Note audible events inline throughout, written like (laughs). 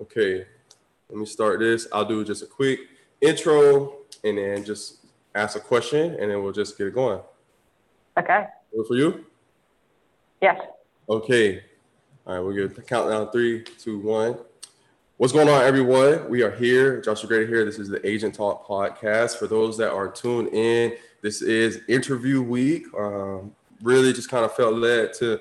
Okay, let me start this. I'll do just a quick intro and then just ask a question and then we'll just get it going. Okay. Good for you? Yes. Okay. All right, we're good. Countdown three, two, one. What's going on, everyone? We are here. Joshua Grady here. This is the Agent Talk podcast. For those that are tuned in, this is interview week. Um, really just kind of felt led to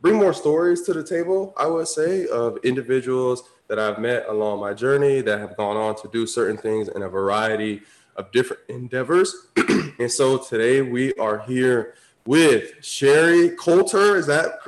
bring more stories to the table, I would say, of individuals that I've met along my journey that have gone on to do certain things in a variety of different endeavors. (clears throat) and so today we are here with Sherry Coulter. Is that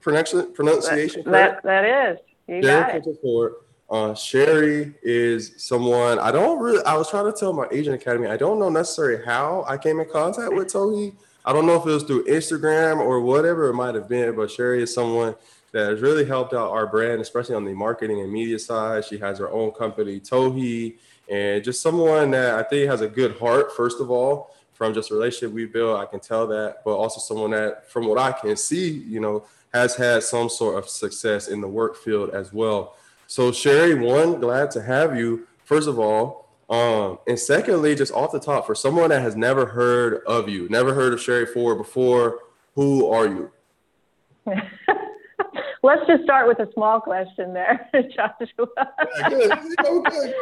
pronunciation that, that is. You Sherry Coulter uh, Sherry is someone I don't really. I was trying to tell my agent academy. I don't know necessarily how I came in contact with Tohi. I don't know if it was through Instagram or whatever it might have been, but Sherry is someone that has really helped out our brand, especially on the marketing and media side. She has her own company, Tohi, and just someone that I think has a good heart, first of all, from just a relationship we built. I can tell that, but also someone that, from what I can see, you know, has had some sort of success in the work field as well. So, Sherry, one, glad to have you, first of all. Um, and secondly, just off the top, for someone that has never heard of you, never heard of Sherry Ford before, who are you? (laughs) Let's just start with a small question there, (laughs) Joshua. yeah, good. Okay.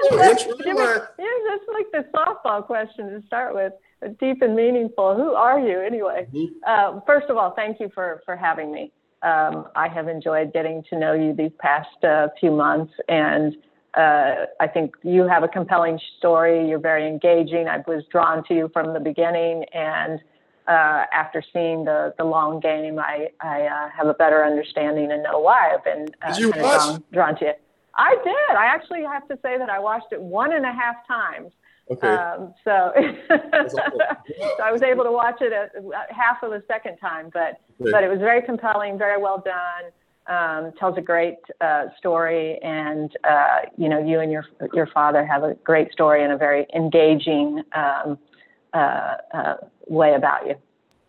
yeah, that's like the softball question to start with, deep and meaningful. Who are you anyway? Mm-hmm. Uh, first of all, thank you for for having me. Um, I have enjoyed getting to know you these past uh, few months, and uh, I think you have a compelling story. You're very engaging. I was drawn to you from the beginning, and uh, after seeing the the long game, I I uh, have a better understanding and know why I've been uh, you watch? Drawn, drawn to it. I did. I actually have to say that I watched it one and a half times. Okay. Um, so, (laughs) so I was able to watch it at, half of the second time, but okay. but it was very compelling, very well done. Um, tells a great uh, story, and uh, you know, you and your your father have a great story and a very engaging um, uh, uh, way about you.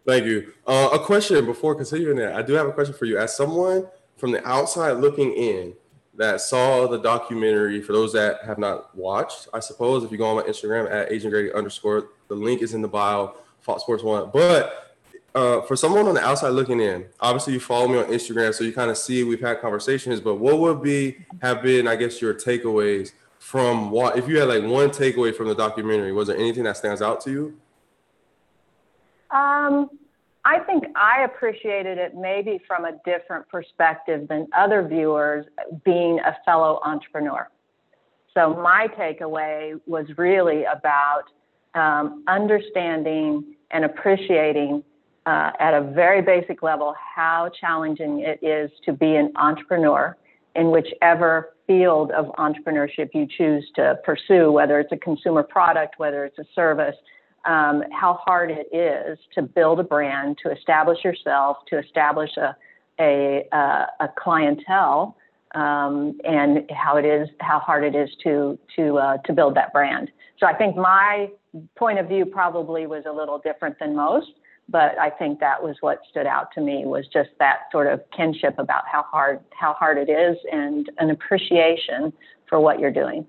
Thank you. Uh, a question before continuing that, I do have a question for you. As someone from the outside looking in that saw the documentary, for those that have not watched, I suppose if you go on my Instagram at Agent Grady underscore, the link is in the bio, Fox Sports One. But uh, for someone on the outside looking in, obviously you follow me on Instagram, so you kind of see we've had conversations. But what would be have been, I guess, your takeaways from what if you had like one takeaway from the documentary was there anything that stands out to you um, i think i appreciated it maybe from a different perspective than other viewers being a fellow entrepreneur so my takeaway was really about um, understanding and appreciating uh, at a very basic level how challenging it is to be an entrepreneur in whichever field of entrepreneurship you choose to pursue, whether it's a consumer product, whether it's a service, um, how hard it is to build a brand, to establish yourself, to establish a, a, a clientele, um, and how it is, how hard it is to, to, uh, to build that brand. So I think my point of view probably was a little different than most but I think that was what stood out to me was just that sort of kinship about how hard how hard it is and an appreciation for what you're doing.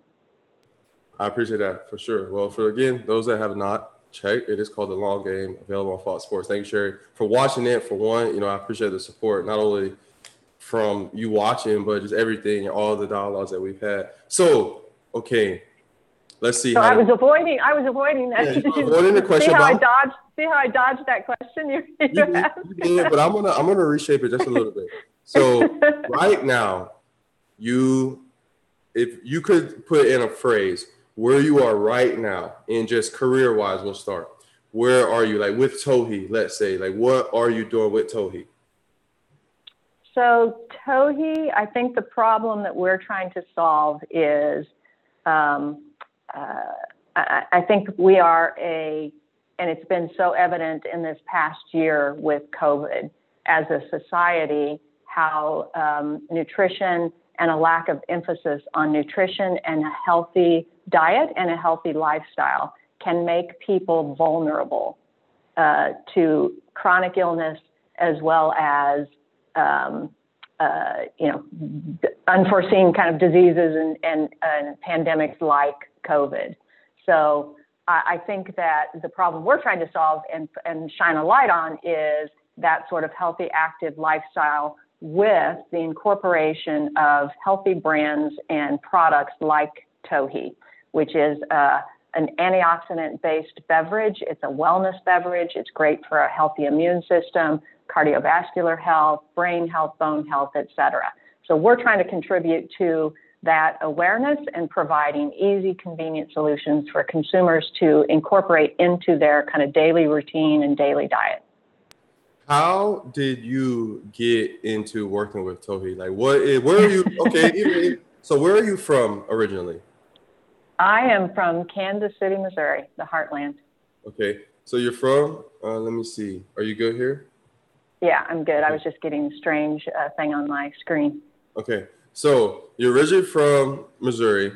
I appreciate that for sure. Well, for again, those that have not checked, it is called the Long Game, available on Fox Sports. Thank you, Sherry, for watching it. For one, you know, I appreciate the support, not only from you watching, but just everything, all the dialogues that we've had. So, okay, let's see. So I was to, avoiding. I was avoiding that. Yeah, (laughs) avoiding the question. See how I dodged. See how I dodged that question you, you, you, did, you did, but I'm gonna I'm gonna reshape it just a little bit. (laughs) So right now, you, if you could put in a phrase where you are right now, and just career wise, we'll start. Where are you? Like with Tohi, let's say. Like what are you doing with Tohi? So Tohi, I think the problem that we're trying to solve is. Um, uh, I, I think we are a, and it's been so evident in this past year with COVID as a society, how um, nutrition and a lack of emphasis on nutrition and a healthy diet and a healthy lifestyle can make people vulnerable uh, to chronic illness as well as um, uh, you know, unforeseen kind of diseases and, and, and pandemics like COVID. So I, I think that the problem we're trying to solve and, and shine a light on is that sort of healthy, active lifestyle with the incorporation of healthy brands and products like Tohi, which is uh, an antioxidant based beverage. It's a wellness beverage. It's great for a healthy immune system, cardiovascular health, brain health, bone health, etc. So we're trying to contribute to that awareness and providing easy, convenient solutions for consumers to incorporate into their kind of daily routine and daily diet. How did you get into working with Tohi? Like, what? Where are you? Okay, (laughs) so where are you from originally? I am from Kansas City, Missouri, the heartland. Okay, so you're from? Uh, let me see. Are you good here? Yeah, I'm good. I was just getting a strange uh, thing on my screen. Okay, so you're originally from Missouri.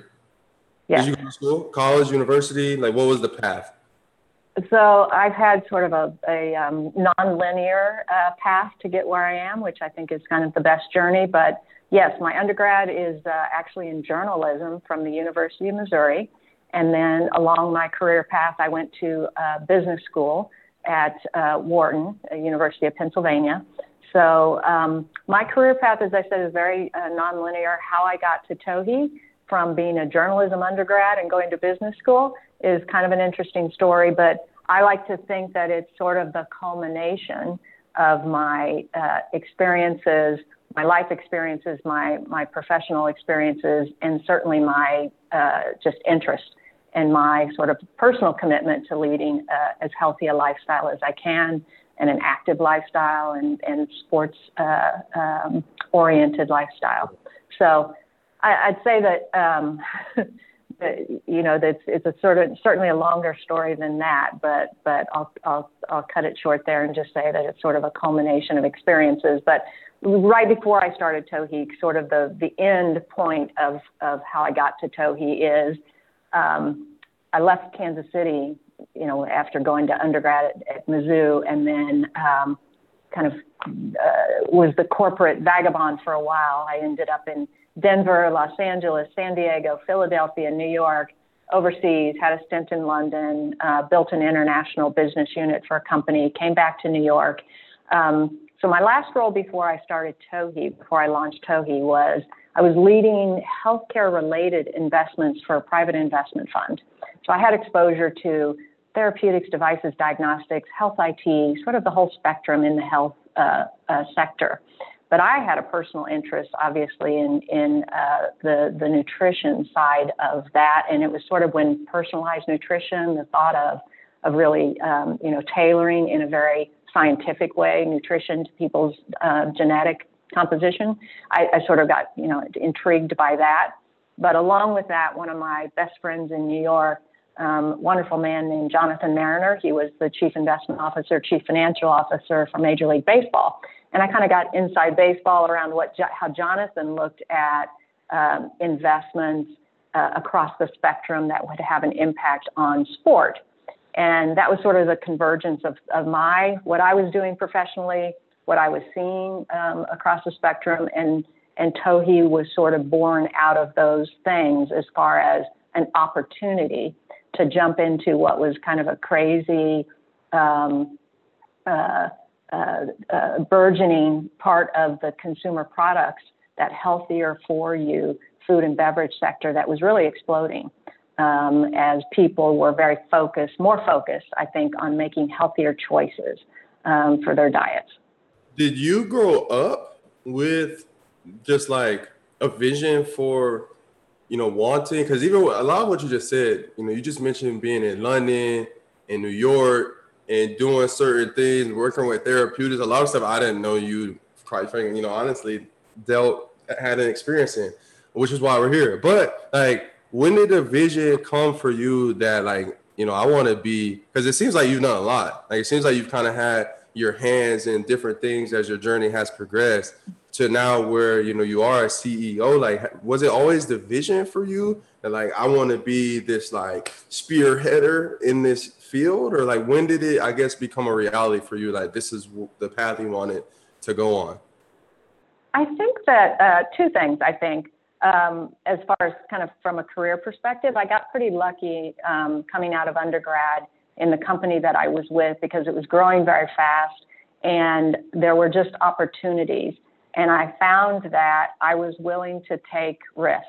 Yeah. Did you go to school, college, university? Like, what was the path? So I've had sort of a, a um, non-linear uh, path to get where I am, which I think is kind of the best journey. But yes, my undergrad is uh, actually in journalism from the University of Missouri. And then along my career path, I went to uh, business school at uh, Wharton, University of Pennsylvania. So um, my career path, as I said, is very uh, nonlinear. How I got to Tohi from being a journalism undergrad and going to business school is kind of an interesting story, but I like to think that it's sort of the culmination of my uh, experiences, my life experiences, my my professional experiences, and certainly my uh, just interest and my sort of personal commitment to leading uh, as healthy a lifestyle as I can and an active lifestyle and, and sports uh, um, oriented lifestyle. So I, would say that, um, (laughs) that, you know, that's it's a sort of certainly a longer story than that, but but I'll I'll I'll cut it short there and just say that it's sort of a culmination of experiences. But right before I started Tohi, sort of the the end point of of how I got to Tohi is um, I left Kansas City, you know, after going to undergrad at, at Mizzou, and then um, kind of uh, was the corporate vagabond for a while. I ended up in Denver, Los Angeles, San Diego, Philadelphia, New York, overseas, had a stint in London, uh, built an international business unit for a company, came back to New York. Um, so my last role before I started Tohi, before I launched Tohi, was I was leading healthcare related investments for a private investment fund. So I had exposure to therapeutics, devices, diagnostics, health IT, sort of the whole spectrum in the health uh, uh, sector. But I had a personal interest, obviously, in in uh, the the nutrition side of that, and it was sort of when personalized nutrition, the thought of of really um, you know tailoring in a very scientific way nutrition to people's uh, genetic composition. I, I sort of got you know intrigued by that. But along with that, one of my best friends in New York, um, wonderful man named Jonathan Mariner. He was the chief investment officer, chief financial officer for Major League Baseball. And I kind of got inside baseball around what how Jonathan looked at um, investments uh, across the spectrum that would have an impact on sport. And that was sort of the convergence of, of my what I was doing professionally, what I was seeing um, across the spectrum, and and Tohi was sort of born out of those things as far as an opportunity to jump into what was kind of a crazy um, uh, uh, uh, burgeoning part of the consumer products, that healthier for you food and beverage sector that was really exploding um, as people were very focused, more focused, I think, on making healthier choices um, for their diets. Did you grow up with just like a vision for, you know, wanting? Because even a lot of what you just said, you know, you just mentioned being in London, in New York, and doing certain things, working with therapeutics, a lot of stuff I didn't know you, quite frankly, you know, honestly, dealt had an experience in, which is why we're here. But like, when did the vision come for you that like, you know, I want to be? Because it seems like you've done a lot. Like it seems like you've kind of had your hands in different things as your journey has progressed to now where you know you are a CEO. Like, was it always the vision for you that like I want to be this like spearheader in this field, or like when did it, I guess, become a reality for you? Like this is the path you wanted to go on. I think that uh, two things. I think um, as far as kind of from a career perspective, I got pretty lucky um, coming out of undergrad in the company that I was with because it was growing very fast and there were just opportunities. And I found that I was willing to take risks.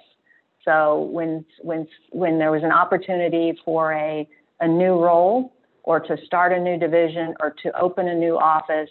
So when when when there was an opportunity for a a new role or to start a new division or to open a new office,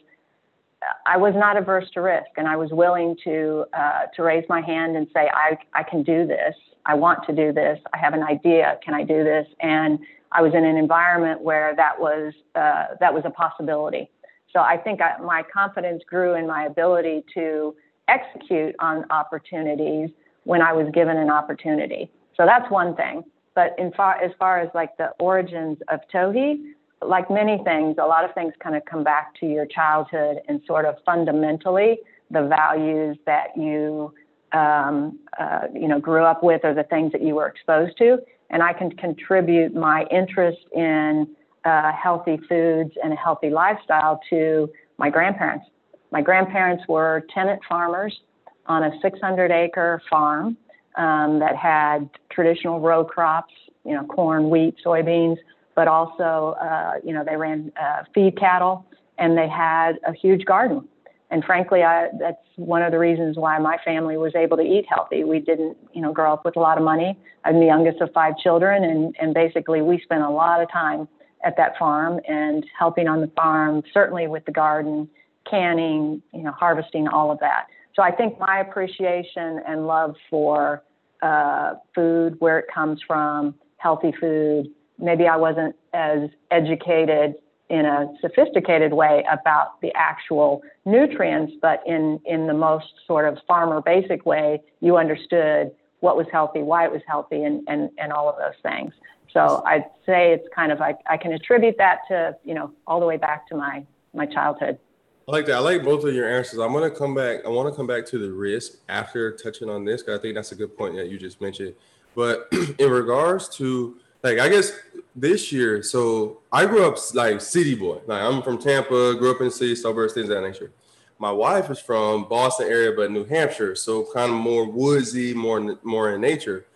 I was not averse to risk, and I was willing to uh, to raise my hand and say, I I can do this. I want to do this. I have an idea. Can I do this? And I was in an environment where that was uh, that was a possibility. So I think I, my confidence grew in my ability to execute on opportunities when I was given an opportunity. So that's one thing. But in far, as far as like the origins of Tohi, like many things, a lot of things kind of come back to your childhood and sort of fundamentally the values that you um, uh, you know grew up with or the things that you were exposed to. And I can contribute my interest in uh, healthy foods and a healthy lifestyle to my grandparents. My grandparents were tenant farmers on a 600 acre farm um, that had traditional row crops, you know, corn, wheat, soybeans, but also, uh, you know, they ran uh, feed cattle and they had a huge garden. And frankly, I, that's one of the reasons why my family was able to eat healthy. We didn't, you know, grow up with a lot of money. I'm the youngest of five children, and, and basically we spent a lot of time at that farm and helping on the farm, certainly with the garden, canning, you know, harvesting, all of that. So I think my appreciation and love for uh, food, where it comes from, healthy food. Maybe I wasn't as educated in a sophisticated way about the actual nutrients, but in, in the most sort of farmer basic way, you understood what was healthy, why it was healthy, and, and, and all of those things. So I'd say it's kind of I, I can attribute that to you know all the way back to my my childhood. I like that. I like both of your answers. I'm gonna come back. I want to come back to the risk after touching on this because I think that's a good point that you just mentioned. But (clears throat) in regards to like, I guess this year, so I grew up like city boy. Like I'm from Tampa, grew up in the city, suburbs, things of that nature. My wife is from Boston area, but New Hampshire, so kind of more woodsy, more more in nature.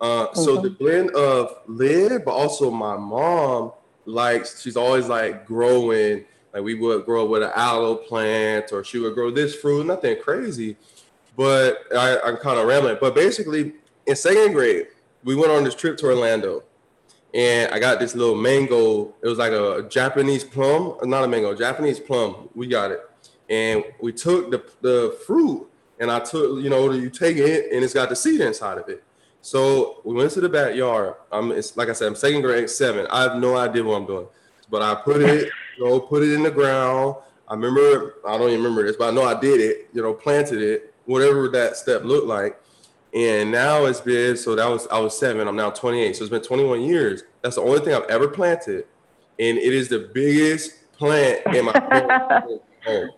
Uh. So the blend of lid, but also my mom likes. She's always like growing. Like we would grow with an aloe plant, or she would grow this fruit. Nothing crazy, but I, I'm kind of rambling. But basically, in second grade, we went on this trip to Orlando, and I got this little mango. It was like a Japanese plum, not a mango, Japanese plum. We got it, and we took the the fruit, and I took, you know, you take it, and it's got the seed inside of it. So we went to the backyard. I'm it's like I said, I'm second grade, seven. I have no idea what I'm doing, but I put it, you know, put it in the ground. I remember, I don't even remember this, but I know I did it. You know, planted it, whatever that step looked like. And now it's been so that was I was seven. I'm now 28. So it's been 21 years. That's the only thing I've ever planted, and it is the biggest plant in my (laughs) home.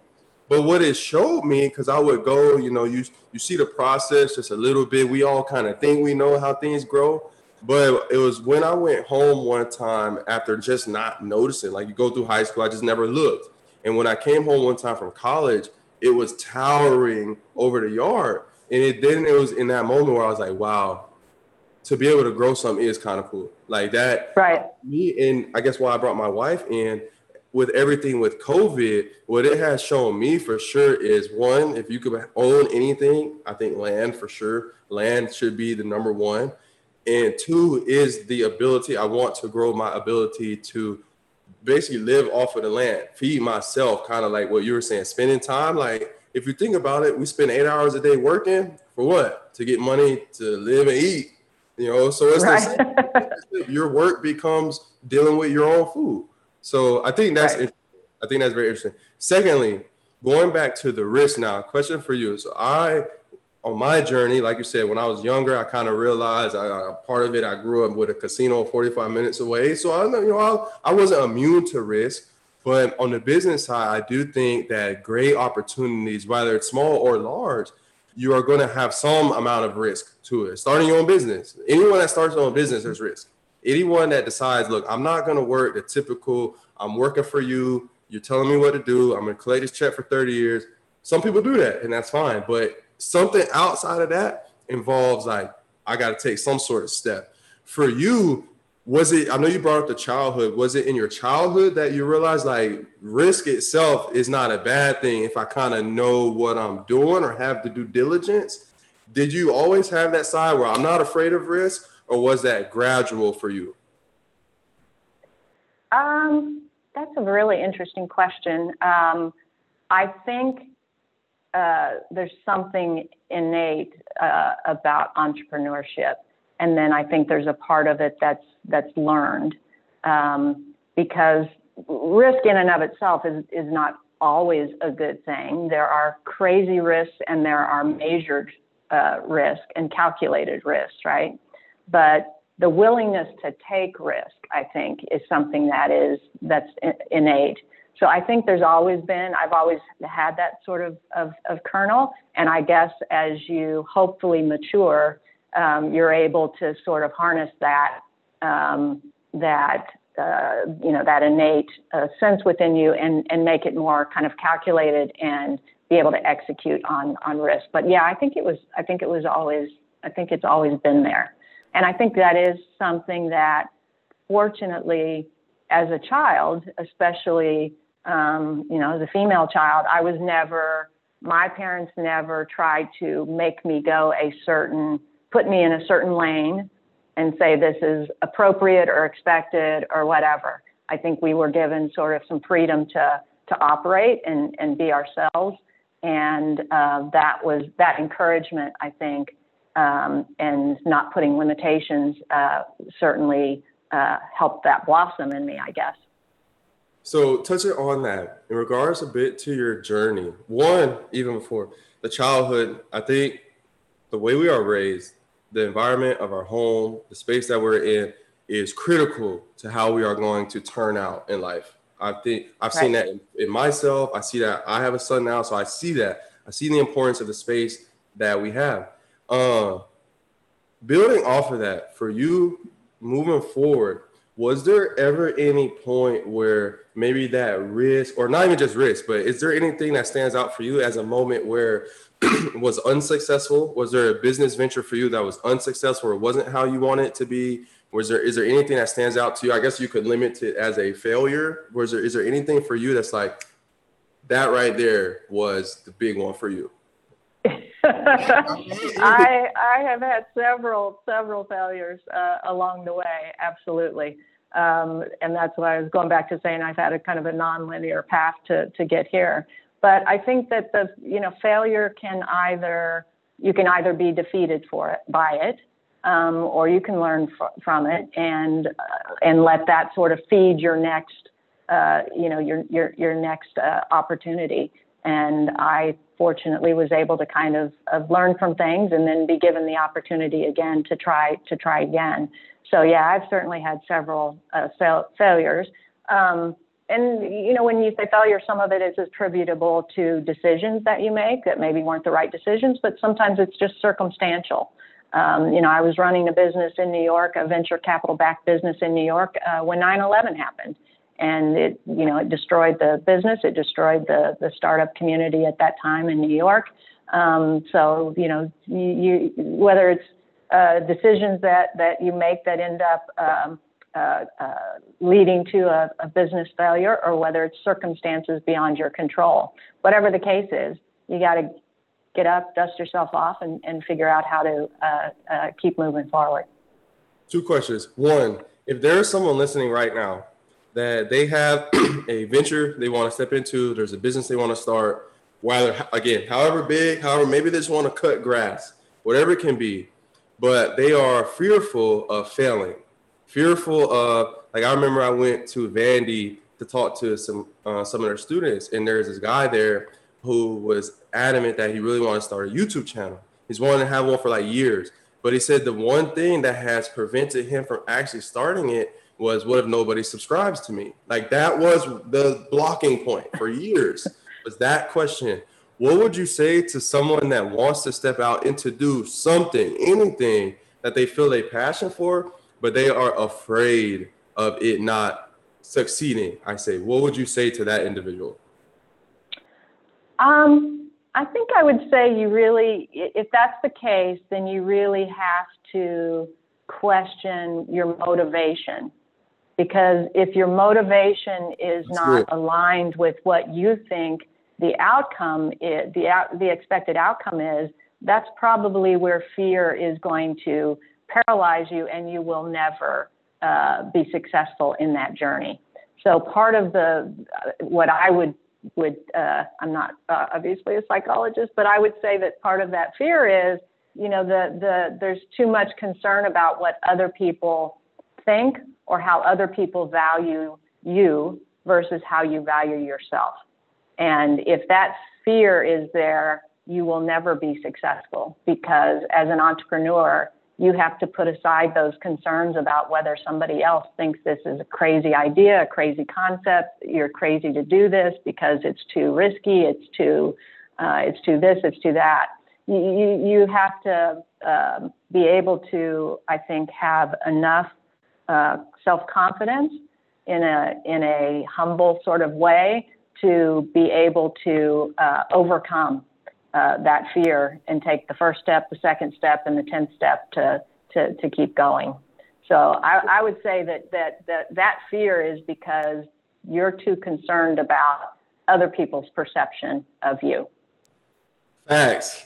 But what it showed me, because I would go, you know, you you see the process just a little bit. We all kind of think we know how things grow. But it was when I went home one time after just not noticing. Like you go through high school, I just never looked. And when I came home one time from college, it was towering over the yard. And it then it was in that moment where I was like, wow, to be able to grow something is kind of cool. Like that. Right. Me and I guess why I brought my wife in with everything with COVID, what it has shown me for sure is one, if you could own anything, I think land for sure. Land should be the number one. And two is the ability, I want to grow my ability to basically live off of the land, feed myself, kind of like what you were saying, spending time. Like, if you think about it, we spend eight hours a day working for what? To get money to live and eat. You know, so it's right. the same. (laughs) your work becomes dealing with your own food. So I think that's right. I think that's very interesting. Secondly, going back to the risk now, question for you. So I on my journey, like you said, when I was younger, I kind of realized I, part of it. I grew up with a casino 45 minutes away, so I you know I, I wasn't immune to risk. But on the business side, I do think that great opportunities, whether it's small or large, you are going to have some amount of risk to it. Starting your own business, anyone that starts their own business, there's risk anyone that decides, look, I'm not going to work the typical, I'm working for you, you're telling me what to do, I'm going to collect this check for 30 years. some people do that, and that's fine. But something outside of that involves like I got to take some sort of step. For you, was it? I know you brought up the childhood. Was it in your childhood that you realized like risk itself is not a bad thing if I kind of know what I'm doing or have the due diligence? Did you always have that side where I'm not afraid of risk, or was that gradual for you? Um, that's a really interesting question. Um, I think uh, there's something innate uh, about entrepreneurship, and then I think there's a part of it that's that's learned um, because risk in and of itself is is not always a good thing. There are crazy risks and there are measured uh, risk and calculated risks, right? But the willingness to take risk, I think, is something that is that's innate. So I think there's always been, I've always had that sort of, of, of kernel. And I guess as you hopefully mature, um, you're able to sort of harness that, um, that, uh, you know, that innate uh, sense within you and, and make it more kind of calculated and be able to execute on, on risk. But yeah, I think it was, I think it was always, I think it's always been there. And I think that is something that fortunately, as a child, especially um, you know, as a female child, I was never, my parents never tried to make me go a certain, put me in a certain lane and say this is appropriate or expected or whatever. I think we were given sort of some freedom to, to operate and, and be ourselves. And uh, that was that encouragement, I think, um, and not putting limitations uh, certainly uh, helped that blossom in me, I guess. So touching on that, in regards a bit to your journey, one, even before the childhood, I think the way we are raised, the environment of our home, the space that we're in is critical to how we are going to turn out in life. I think I've right. seen that in, in, myself. I see that I have a son now, so I see that. I see the importance of the space that we have. Uh, building off of that, for you moving forward, was there ever any point where maybe that risk or not even just risk but is there anything that stands out for you as a moment where (clears throat) was unsuccessful? Was there a business venture for you that was unsuccessful or wasn't how you want it to be? Was there is there anything that stands out to you? I guess you could limit it as a failure. Was there is there anything for you that's like that right there was the big one for you (laughs) I I have had several several failures uh, along the way, absolutely, um, and that's why I was going back to saying I've had a kind of a nonlinear path to to get here. But I think that the you know failure can either you can either be defeated for it by it, um, or you can learn fr- from it and uh, and let that sort of feed your next uh, you know your your your next uh, opportunity. And I fortunately was able to kind of, of learn from things and then be given the opportunity again to try to try again. So yeah, I've certainly had several uh, fail- failures. Um, and you know, when you say failure, some of it is attributable to decisions that you make that maybe weren't the right decisions, but sometimes it's just circumstantial. Um, you know, I was running a business in New York, a venture capital backed business in New York, uh, when 9 11 happened and it you know it destroyed the business it destroyed the the startup community at that time in new york. Um, so you know you, you whether it's uh, decisions that that you make that end up um, uh, uh, leading to a, a, business failure or whether it's circumstances beyond your control. Whatever the case is you got to get up dust yourself off and, and figure out how to uh, uh, keep moving forward. Two questions. One if there's someone listening right now that they have (clears throat) a venture they want to step into, there's a business they want to start, whether again, however big, however, maybe they just want to cut grass, whatever it can be, but they are fearful of failing, fearful of like I remember I went to Vandy to talk to some uh, some of their students, and there's this guy there who was adamant that he really wanted to start a YouTube channel. He's wanted to have one for like years, but he said the one thing that has prevented him from actually starting it was what if nobody subscribes to me? Like that was the blocking point for years. (laughs) was that question. What would you say to someone that wants to step out and to do something, anything that they feel a passion for, but they are afraid of it not succeeding? I say, what would you say to that individual? Um, I think I would say you really, if that's the case, then you really have to question your motivation. Because if your motivation is that's not good. aligned with what you think the outcome is, the, the expected outcome is, that's probably where fear is going to paralyze you and you will never uh, be successful in that journey. So part of the, uh, what I would would uh, I'm not uh, obviously a psychologist, but I would say that part of that fear is, you know, the the there's too much concern about what other people think or how other people value you versus how you value yourself. And if that fear is there, you will never be successful because as an entrepreneur, you have to put aside those concerns about whether somebody else thinks this is a crazy idea, a crazy concept. You're crazy to do this because it's too risky. It's too, uh, it's too this. It's too that. You you, have to uh, be able to, I think, have enough uh, self confidence in a in a humble sort of way to be able to uh, overcome uh, that fear and take the first step, the second step, and the tenth step to to, to keep going. So I, I would say that, that that that fear is because you're too concerned about other people's perception of you. Facts.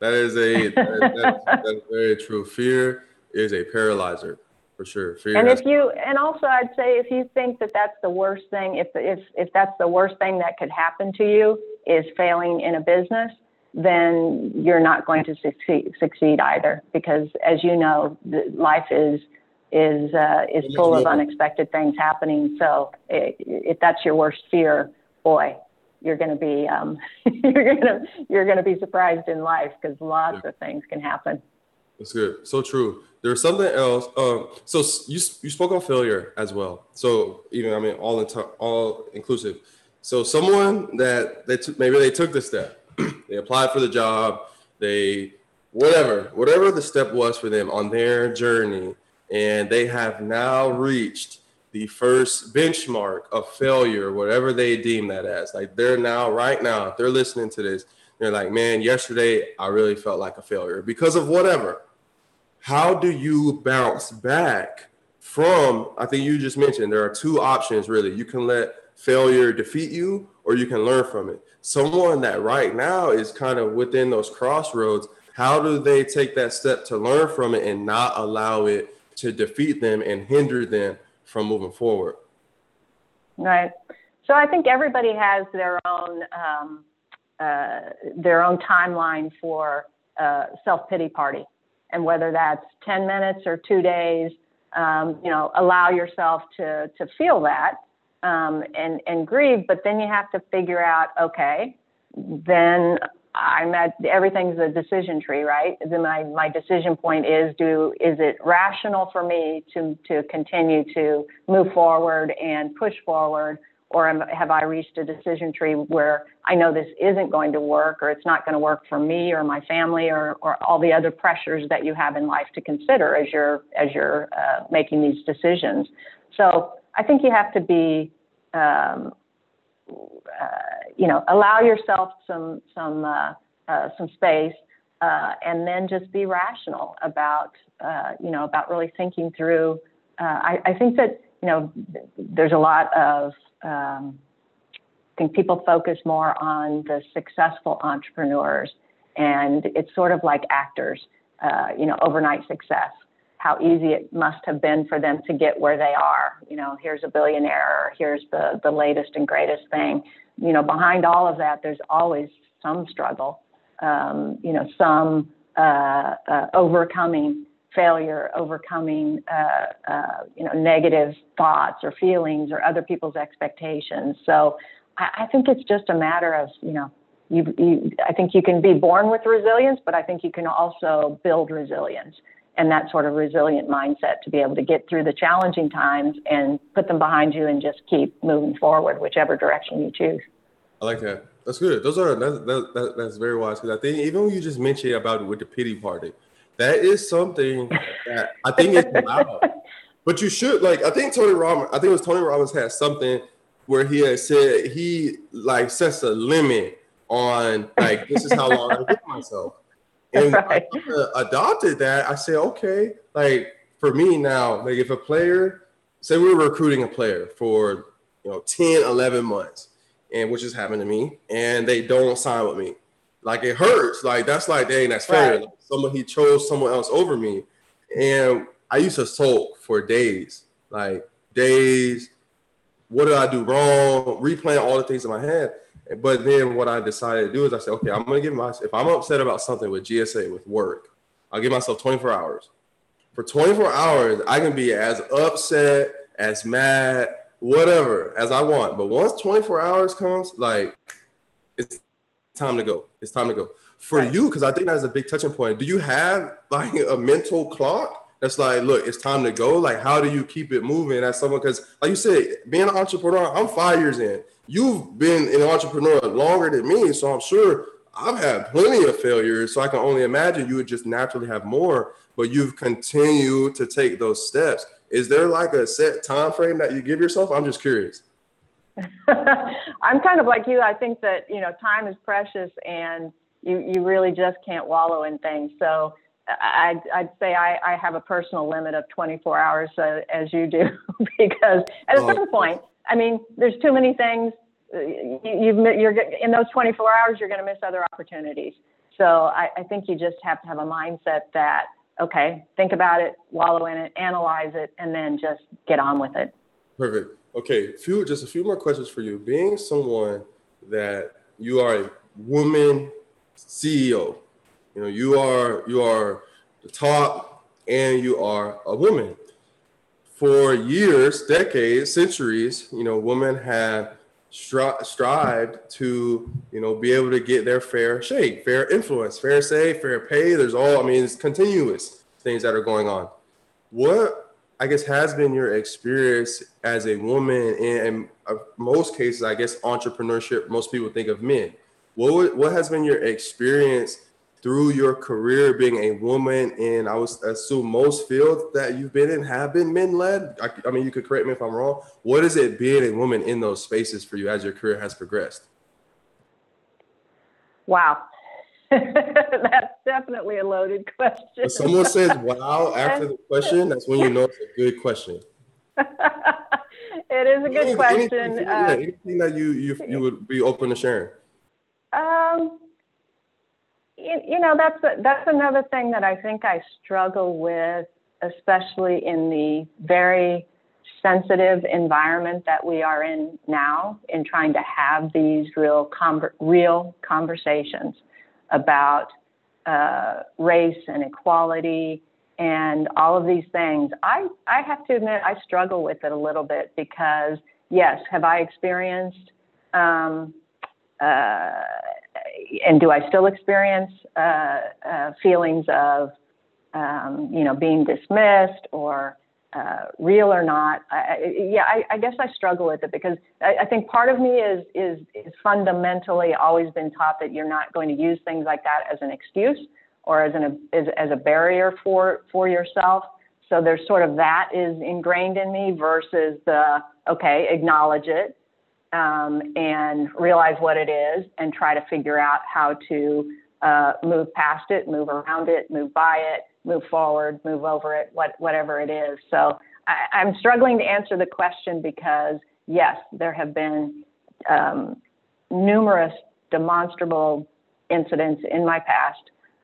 That is a that, that's, that's (laughs) very true. Fear is a paralyzer for sure. Fear and if you and also I'd say if you think that that's the worst thing, if if if that's the worst thing that could happen to you is failing in a business, then you're not going to succeed, succeed either because as you know life is is uh, is full of unexpected things happening so if that's your worst fear boy you're going to be um, (laughs) you're going to you're going to be surprised in life because lots yeah. of things can happen that's good so true there's something else um, so you you spoke on failure as well so know i mean all in t- all inclusive so someone that they t- maybe they took the step (clears throat) they applied for the job, they whatever, whatever the step was for them on their journey, and they have now reached the first benchmark of failure, whatever they deem that as. Like they're now, right now, if they're listening to this, they're like, man, yesterday I really felt like a failure because of whatever. How do you bounce back from? I think you just mentioned there are two options really. You can let failure defeat you, or you can learn from it someone that right now is kind of within those crossroads, how do they take that step to learn from it and not allow it to defeat them and hinder them from moving forward? Right. So I think everybody has their own um, uh, their own timeline for uh, self pity party, and whether that's ten minutes or two days, um, you know, allow yourself to to feel that um, and and grieve. But then you have to figure out, okay, then I'm at everything's a decision tree, right? Then my my decision point is do is it rational for me to to continue to move forward and push forward, or am, have I reached a decision tree where I know this isn't going to work, or it's not going to work for me or my family, or or all the other pressures that you have in life to consider as you're as you're uh, making these decisions. So I think you have to be, um, uh, you know, allow yourself some some uh, uh, some space, uh, and then just be rational about, uh, you know, about really thinking through. I, I, think that you know, there's a lot of. Um, I think people focus more on the successful entrepreneurs, and it's sort of like actors, you know, overnight success how easy it must have been for them to get where they are. You know, here's a billionaire, here's the, the latest and greatest thing. You know, behind all of that, there's always some struggle, um, you know, some uh, uh, overcoming failure, overcoming, uh, uh you know, negative thoughts or feelings or other people's expectations. So I, I think it's just a matter of, you know, you, you, I think you can be born with resilience, but I think you can also build resilience and that sort of resilient mindset to be able to get through the challenging times and put them behind you and just keep moving forward, whichever direction you choose. I like that. That's good. Those are that's that, that's very wise because I think even when you just mentioned about with the pity party, that is something that I think it's allowed. (laughs) but you should like I think Tony Robbins. I think it was Tony Robbins had something where he had said he like sets a limit on like this is how long I give myself. (laughs) And right. I adopted that. I say, okay, like for me now, like if a player, say we we're recruiting a player for you know 10, 11 months, and which has happened to me, and they don't sign with me. Like it hurts. Like that's like, dang, that's fair. Right. Like, someone he chose someone else over me. And I used to sulk for days, like days. What did I do wrong? Replaying all the things in my head. But then what I decided to do is I said, okay, I'm gonna give myself if I'm upset about something with GSA with work, I'll give myself 24 hours. For 24 hours, I can be as upset, as mad, whatever as I want. But once 24 hours comes, like it's time to go. It's time to go. For right. you, because I think that's a big touching point. Do you have like a mental clock that's like, look, it's time to go? Like, how do you keep it moving as someone? Because, like you said, being an entrepreneur, I'm five years in. You've been an entrepreneur longer than me, so I'm sure I've had plenty of failures. So I can only imagine you would just naturally have more. But you've continued to take those steps. Is there like a set time frame that you give yourself? I'm just curious. (laughs) I'm kind of like you. I think that you know time is precious, and you you really just can't wallow in things. So I'd, I'd say I, I have a personal limit of 24 hours, uh, as you do, (laughs) because at a certain point, I mean, there's too many things. Uh, you, you're in those 24 hours, you're going to miss other opportunities. So I, I think you just have to have a mindset that okay, think about it, wallow in it, analyze it, and then just get on with it. Perfect. Okay, few just a few more questions for you. Being someone that you are a woman CEO, you know, you are you are the top and you are a woman. For years, decades, centuries, you know, women have stri- strived to, you know, be able to get their fair shake, fair influence, fair say, fair pay. There's all, I mean, it's continuous things that are going on. What I guess has been your experience as a woman in, in uh, most cases, I guess entrepreneurship, most people think of men. What, what has been your experience through your career being a woman in, I would assume most fields that you've been in have been men led? I, I mean, you could correct me if I'm wrong. What is it being a woman in those spaces for you as your career has progressed? Wow. (laughs) that's definitely a loaded question. If someone says wow after the question, that's when you know it's a good question. (laughs) it is a good anything, question. Anything, uh, yeah, anything that you, you you would be open to sharing? Um, you, you know, that's a, that's another thing that I think I struggle with, especially in the very sensitive environment that we are in now, in trying to have these real real conversations about uh, race and equality and all of these things. I, I have to admit, I struggle with it a little bit because, yes, have I experienced, um, uh, and do I still experience uh, uh feelings of, um, you know, being dismissed or uh, real or not. I, yeah, I, I, guess I struggle with it because I, I, think part of me is, is is fundamentally always been taught that you're not going to use things like that as an excuse or as an as, as a barrier for for yourself. So there's sort of that is ingrained in me versus the okay, acknowledge it um, and realize what it is and try to figure out how to uh, move past it, move around it, move by it, move forward, move over it, what, whatever it is. So I, I'm struggling to answer the question because, yes, there have been um, numerous demonstrable incidents in my past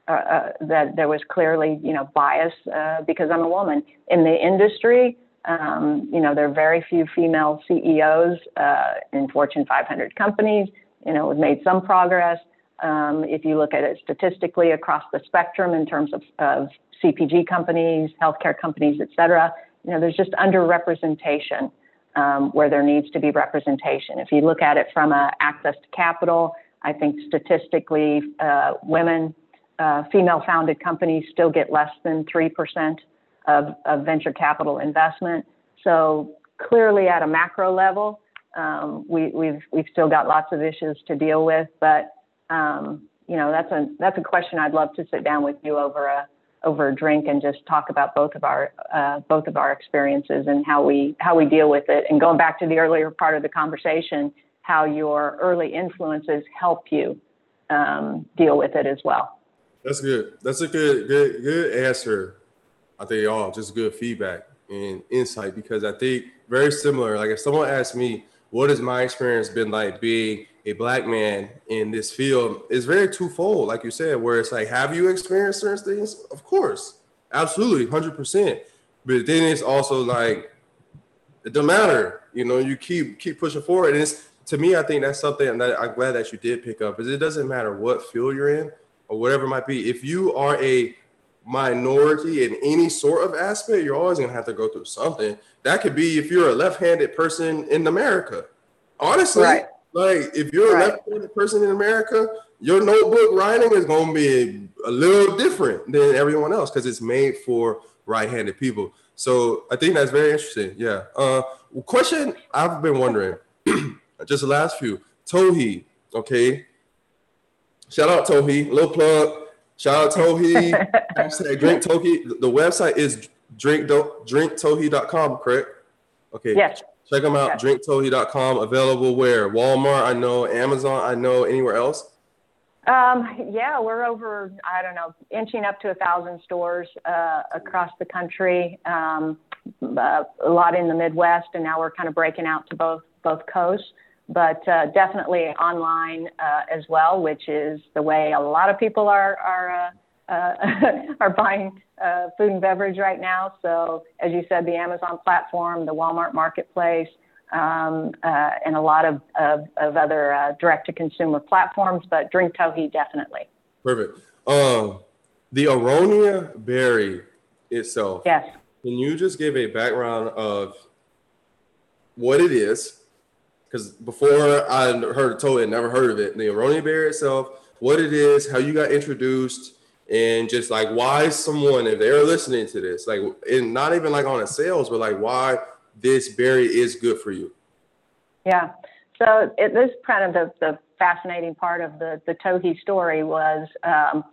uh, uh, that there was clearly, you know, bias uh, because I'm a woman. In the industry, um, you know, there are very few female CEOs uh, in Fortune 500 companies. You know, we've made some progress. Um, if you look at it statistically across the spectrum in terms of, of CPG companies, healthcare companies, et cetera, you know, there's just underrepresentation um, where there needs to be representation. If you look at it from a access to capital, I think statistically, uh, women, uh, female-founded companies still get less than three percent of, of, venture capital investment. So clearly, at a macro level, um, we, we've we've still got lots of issues to deal with. But um, you know, that's a that's a question I'd love to sit down with you over a over a drink and just talk about both of our uh, both of our experiences and how we how we deal with it. And going back to the earlier part of the conversation, how your early influences help you um, deal with it as well. That's good. That's a good, good, good answer. I think all just good feedback and insight because I think very similar. Like if someone asked me, what has my experience been like being a black man in this field? It's very twofold, like you said, where it's like, have you experienced certain things? Of course, absolutely, hundred percent. But then it's also like, it don't matter. You know, you keep keep pushing forward, and it's to me, I think that's something that I'm glad that you did pick up. Is it doesn't matter what field you're in or whatever it might be. If you are a minority in any sort of aspect, you're always gonna have to go through something. That could be if you're a left-handed person in America. Honestly, right. like if you're right. a left-handed person in America, your notebook writing is gonna be a little different than everyone else because it's made for right-handed people. So I think that's very interesting. Yeah. Uh, question I've been wondering, (clears throat) just the last few. Tohi, okay. Shout out Tohi, little plug. Shout out Tohi. (laughs) hashtag drink Tohi. The website is drink drinktohi.com, correct? Okay. Yes. Check them out. Yes. Drinktohi.com. Available where? Walmart, I know. Amazon, I know. Anywhere else? Um, yeah, we're over, I don't know, inching up to a thousand stores uh, across the country, um, uh, a lot in the Midwest, and now we're kind of breaking out to both both coasts but uh, definitely online uh, as well, which is the way a lot of people are are uh, uh (laughs) are buying uh, food and beverage right now. So, as you said, the Amazon platform, the Walmart marketplace, um, uh, and a lot of of, of other direct to consumer platforms. But Drink Tohi definitely. Perfect. Um, the Aronia berry itself. Yes. Can you just give a background of what it is? Because before I heard told it, never heard of it. The aronia berry itself, what it is, how you got introduced, and just like why someone, if they're listening to this, like, and not even like on a sales, but like why this berry is good for you. Yeah. So it, this kind of the, the fascinating part of the the Tohi story was. Um,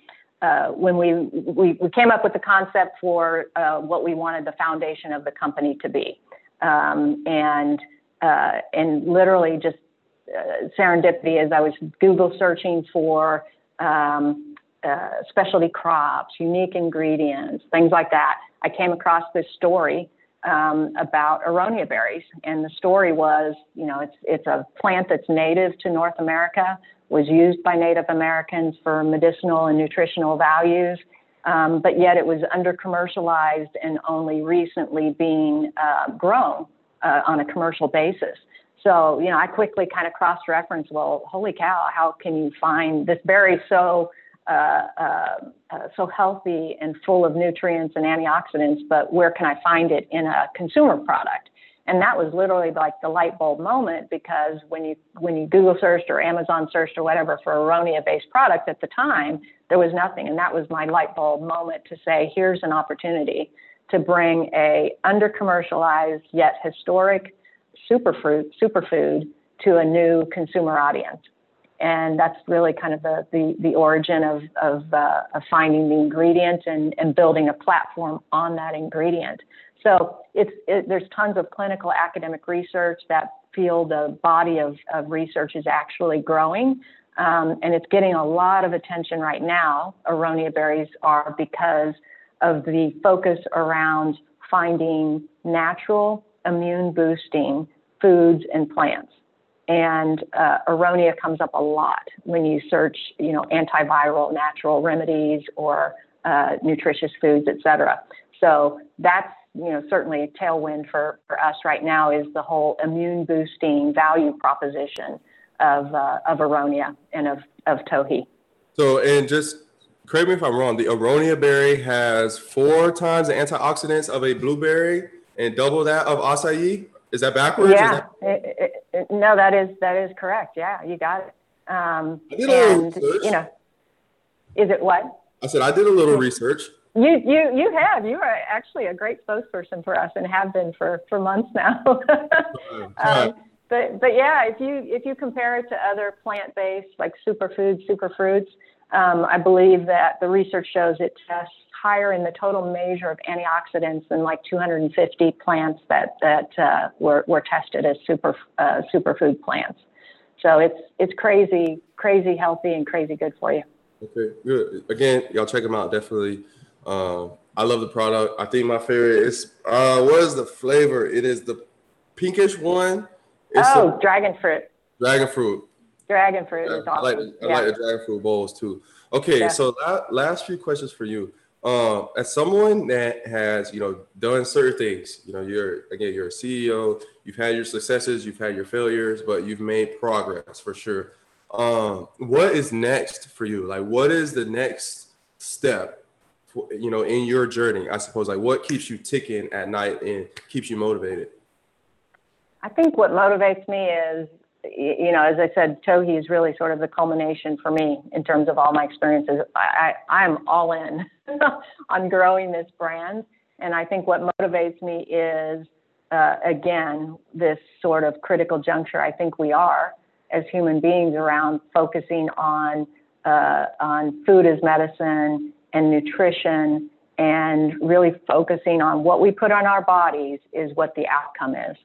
uh, when we, we, we came up with the concept for uh, what we wanted the foundation of the company to be. Um, and uh, and literally just uh, serendipity as I was Google searching for um, uh, specialty crops, unique ingredients, things like that. I came across this story um, about aronia berries, and the story was, you know, it's it's a plant that's native to North America, was used by Native Americans for medicinal and nutritional values, um, but yet it was under commercialized and only recently being uh, grown uh, on a commercial basis. So, you know, I quickly kind of cross reference, well, holy cow, how can you find this berry so uh, uh, uh, so healthy and full of nutrients and antioxidants, but where can I find it in a consumer product? And that was literally like the light bulb moment because when you when you Google searched or Amazon searched or whatever for aronia based products at the time, there was nothing. And that was my light bulb moment to say, here's an opportunity to bring a under commercialized yet historic superfood superfood to a new consumer audience. And that's really kind of the, the, the origin of, of, uh, of finding the ingredient and, and building a platform on that ingredient. So it's, it, there's tons of clinical academic research. That field, the body of, of research is actually growing. Um, and it's getting a lot of attention right now. Aronia berries are because of the focus around finding natural immune boosting foods and plants. And uh, aronia comes up a lot when you search, you know, antiviral natural remedies or uh, nutritious foods, et cetera. So that's, you know, certainly a tailwind for, for us right now is the whole immune boosting value proposition of, uh, of aronia and of, of tohi. So, and just correct me if I'm wrong, the aronia berry has four times the antioxidants of a blueberry and double that of acai. Is that backwards? Yeah. That- it, it, it, no, that is that is correct. Yeah, you got it. Um, I did a and, research. You know, is it what? I said I did a little research. You you you have. You are actually a great spokesperson for us and have been for for months now. (laughs) um, but but yeah, if you if you compare it to other plant based like superfoods, superfruits, um, I believe that the research shows it tests higher in the total measure of antioxidants than like 250 plants that that uh, were, were tested as super uh, superfood plants. So it's it's crazy, crazy healthy and crazy good for you. Okay, good. Again, y'all check them out definitely. Um, I love the product. I think my favorite is uh, what is the flavor? It is the pinkish one. It's oh, a, dragon fruit. Dragon fruit. Dragon fruit yeah, is awesome. I like the, I like the dragon fruit bowls too. Okay, yeah. so last few questions for you. Um, as someone that has, you know, done certain things, you know, you're again, you're a CEO, you've had your successes, you've had your failures, but you've made progress for sure. Um, what is next for you? Like, what is the next step, for, you know, in your journey? I suppose, like, what keeps you ticking at night and keeps you motivated? I think what motivates me is you know, as I said, Tohi is really sort of the culmination for me in terms of all my experiences. I, I, am all in (laughs) on growing this brand. And I think what motivates me is, uh, again, this sort of critical juncture I think we are as human beings around focusing on, uh, on food as medicine and nutrition and really focusing on what we put on our bodies is what the outcome is.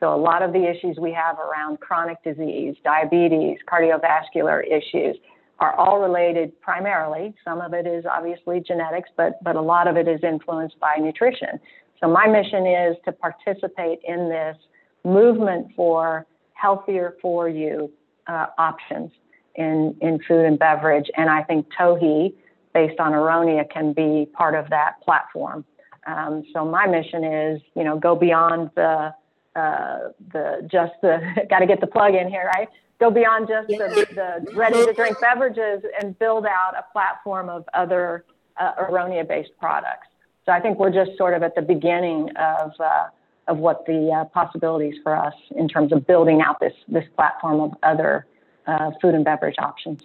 So a lot of the issues we have around chronic disease, diabetes, cardiovascular issues are all related primarily. Some of it is obviously genetics, but, but a lot of it is influenced by nutrition. So my mission is to participate in this movement for healthier for you uh, options in, in food and beverage. And I think Tohi, based on Aronia, can be part of that platform. Um, so my mission is, you know, go beyond the uh, the just the (laughs) got to get the plug in here, right? Go beyond just the, the ready to drink beverages and build out a platform of other uh, Aronia based products. So I think we're just sort of at the beginning of uh, of what the uh, possibilities for us in terms of building out this this platform of other uh, food and beverage options.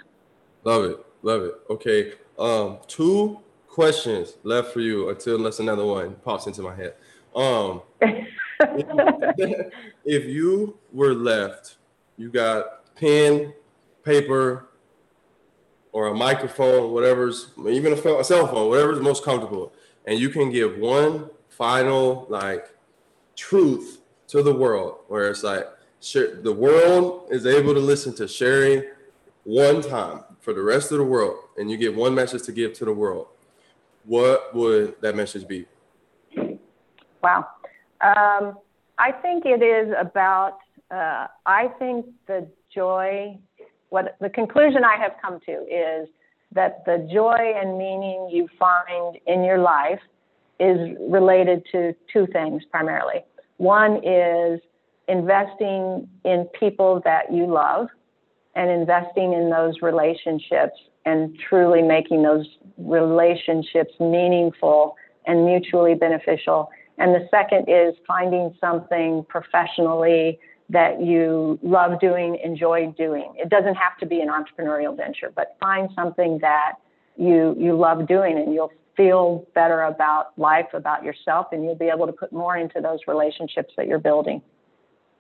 Love it, love it. Okay, um, two questions left for you until unless another one pops into my head. Um, (laughs) (laughs) if you were left, you got pen, paper, or a microphone, whatever's even a, cell phone, whatever's most comfortable, and you can give one final like truth to the world, where it's like the world is able to listen to Sherry one time for the rest of the world, and you get one message to give to the world. What would that message be? Wow. Um, I think it is about, uh, I think the joy, what the conclusion I have come to is that the joy and meaning you find in your life is related to two things primarily. One is investing in people that you love and investing in those relationships and truly making those relationships meaningful and mutually beneficial and the second is finding something professionally that you love doing, enjoy doing. It doesn't have to be an entrepreneurial venture, but find something that you you love doing and you'll feel better about life, about yourself, and you'll be able to put more into those relationships that you're building.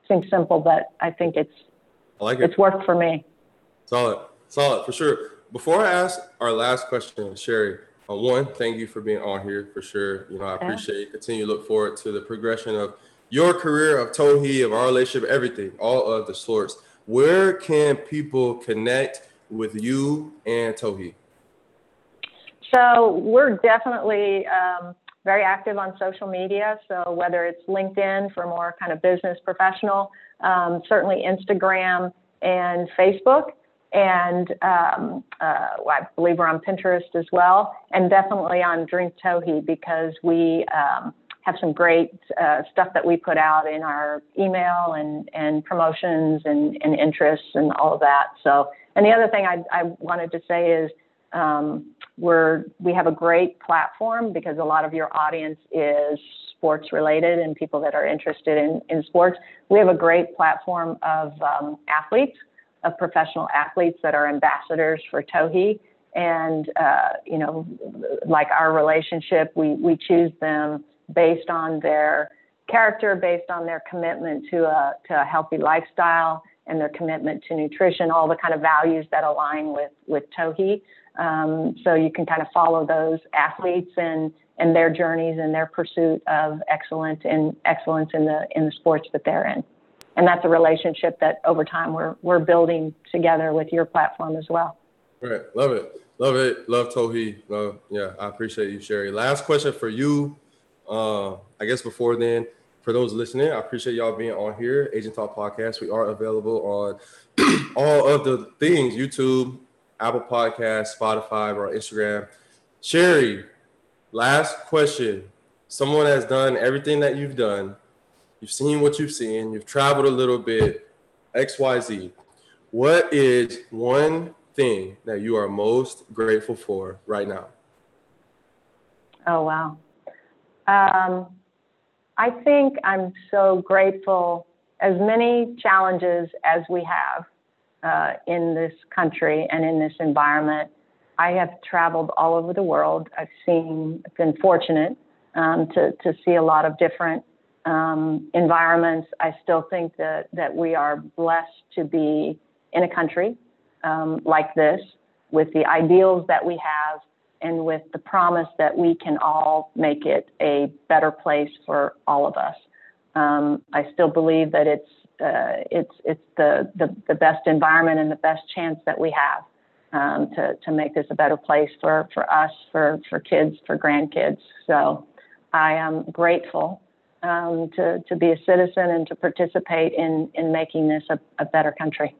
Seems simple, but I think it's I like it. it's worked for me. Solid, solid for sure. Before I ask our last question, Sherry, uh, one, thank you for being on here for sure. You know, I appreciate it. Continue to look forward to the progression of your career, of Tohi, of our relationship, everything, all of the sorts. Where can people connect with you and Tohi? So we're definitely um, very active on social media. So whether it's LinkedIn for more kind of business professional, um, certainly Instagram and Facebook and um, uh, I believe we're on Pinterest as well, and definitely on Drink Tohi because we um, have some great uh, stuff that we put out in our email and, and promotions and, and interests and all of that. So, and the other thing I, I wanted to say is um, we're we have a great platform because a lot of your audience is sports related and people that are interested in, in sports. We have a great platform of um, athletes of professional athletes that are ambassadors for Tohi. And, uh, you know, like our relationship, we, we choose them based on their character, based on their commitment to a, to a healthy lifestyle and their commitment to nutrition, all the kind of values that align with, with Tohi. Um, so you can kind of follow those athletes and, and their journeys and their pursuit of excellence and excellence in the, in the sports that they're in. And that's a relationship that over time we're we're building together with your platform as well. Right, love it, love it, love Tohi. Love, yeah, I appreciate you, Sherry. Last question for you. Uh, I guess before then, for those listening, I appreciate y'all being on here. Agent Talk Podcast. We are available on (clears throat) all of the things: YouTube, Apple Podcast, Spotify, or Instagram. Sherry, last question. Someone has done everything that you've done You've seen what you've seen. You've traveled a little bit. X, Y, Z. What is one thing that you are most grateful for right now? Oh wow. Um, I think I'm so grateful. As many challenges as we have uh, in this country and in this environment, I have traveled all over the world. I've seen, been fortunate um, to to see a lot of different um, environments, I still think that, that we are blessed to be in a country um, like this with the ideals that we have and with the promise that we can all make it a better place for all of us. Um, I still believe that it's uh, it's it's the, the, the best environment and the best chance that we have um, to to make this a better place for for us, for for kids, for grandkids. So I am grateful um, to, to be a citizen and to participate in, in making this a, a better country.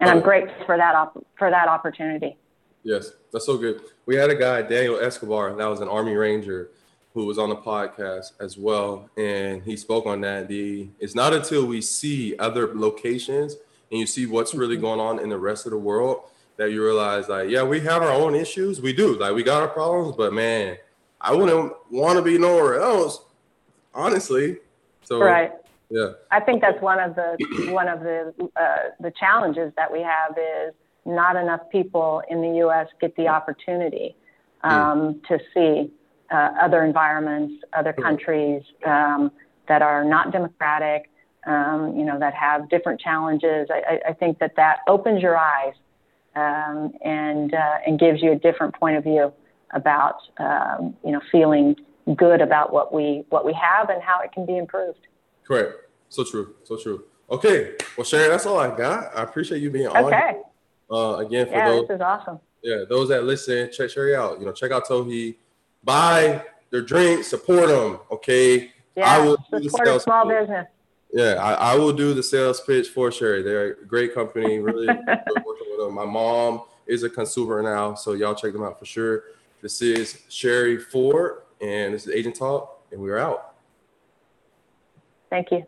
And I'm grateful for that, op- for that opportunity. Yes, that's so good. We had a guy, Daniel Escobar, that was an Army Ranger who was on the podcast as well. And he spoke on that. The it's not until we see other locations and you see what's really mm-hmm. going on in the rest of the world that you realize like, yeah, we have our own issues. We do. Like we got our problems, but man, I wouldn't want to be nowhere else honestly. So right. Yeah. I think that's one of the one of the uh, the challenges that we have is not enough people in the U.S. get the opportunity hmm. um, mm. to see uh, other environments, other countries um, that are not democratic, um, you know, that have different challenges. I, I, think that that opens your eyes um, and uh, and gives you a different point of view about um, you know feeling good about what we what we have and how it can be improved. Correct. So true. So true. Okay. Well, Sharon, that's all I got. I appreciate you being on. Okay. Uh, again, for yeah, those, this is awesome. Yeah, those that listen, check Sherry out. You know, check out Tohi. Buy their drinks, support them. Okay. Yeah, I will support a small pitch. business. Yeah, I, I, will do the sales pitch for Sherry. They're a great company. Really (laughs) working with them. My mom is a consumer now, so y'all check them out for sure. This is Sherry Ford and this is Agent Talk, and we're out. Thank you.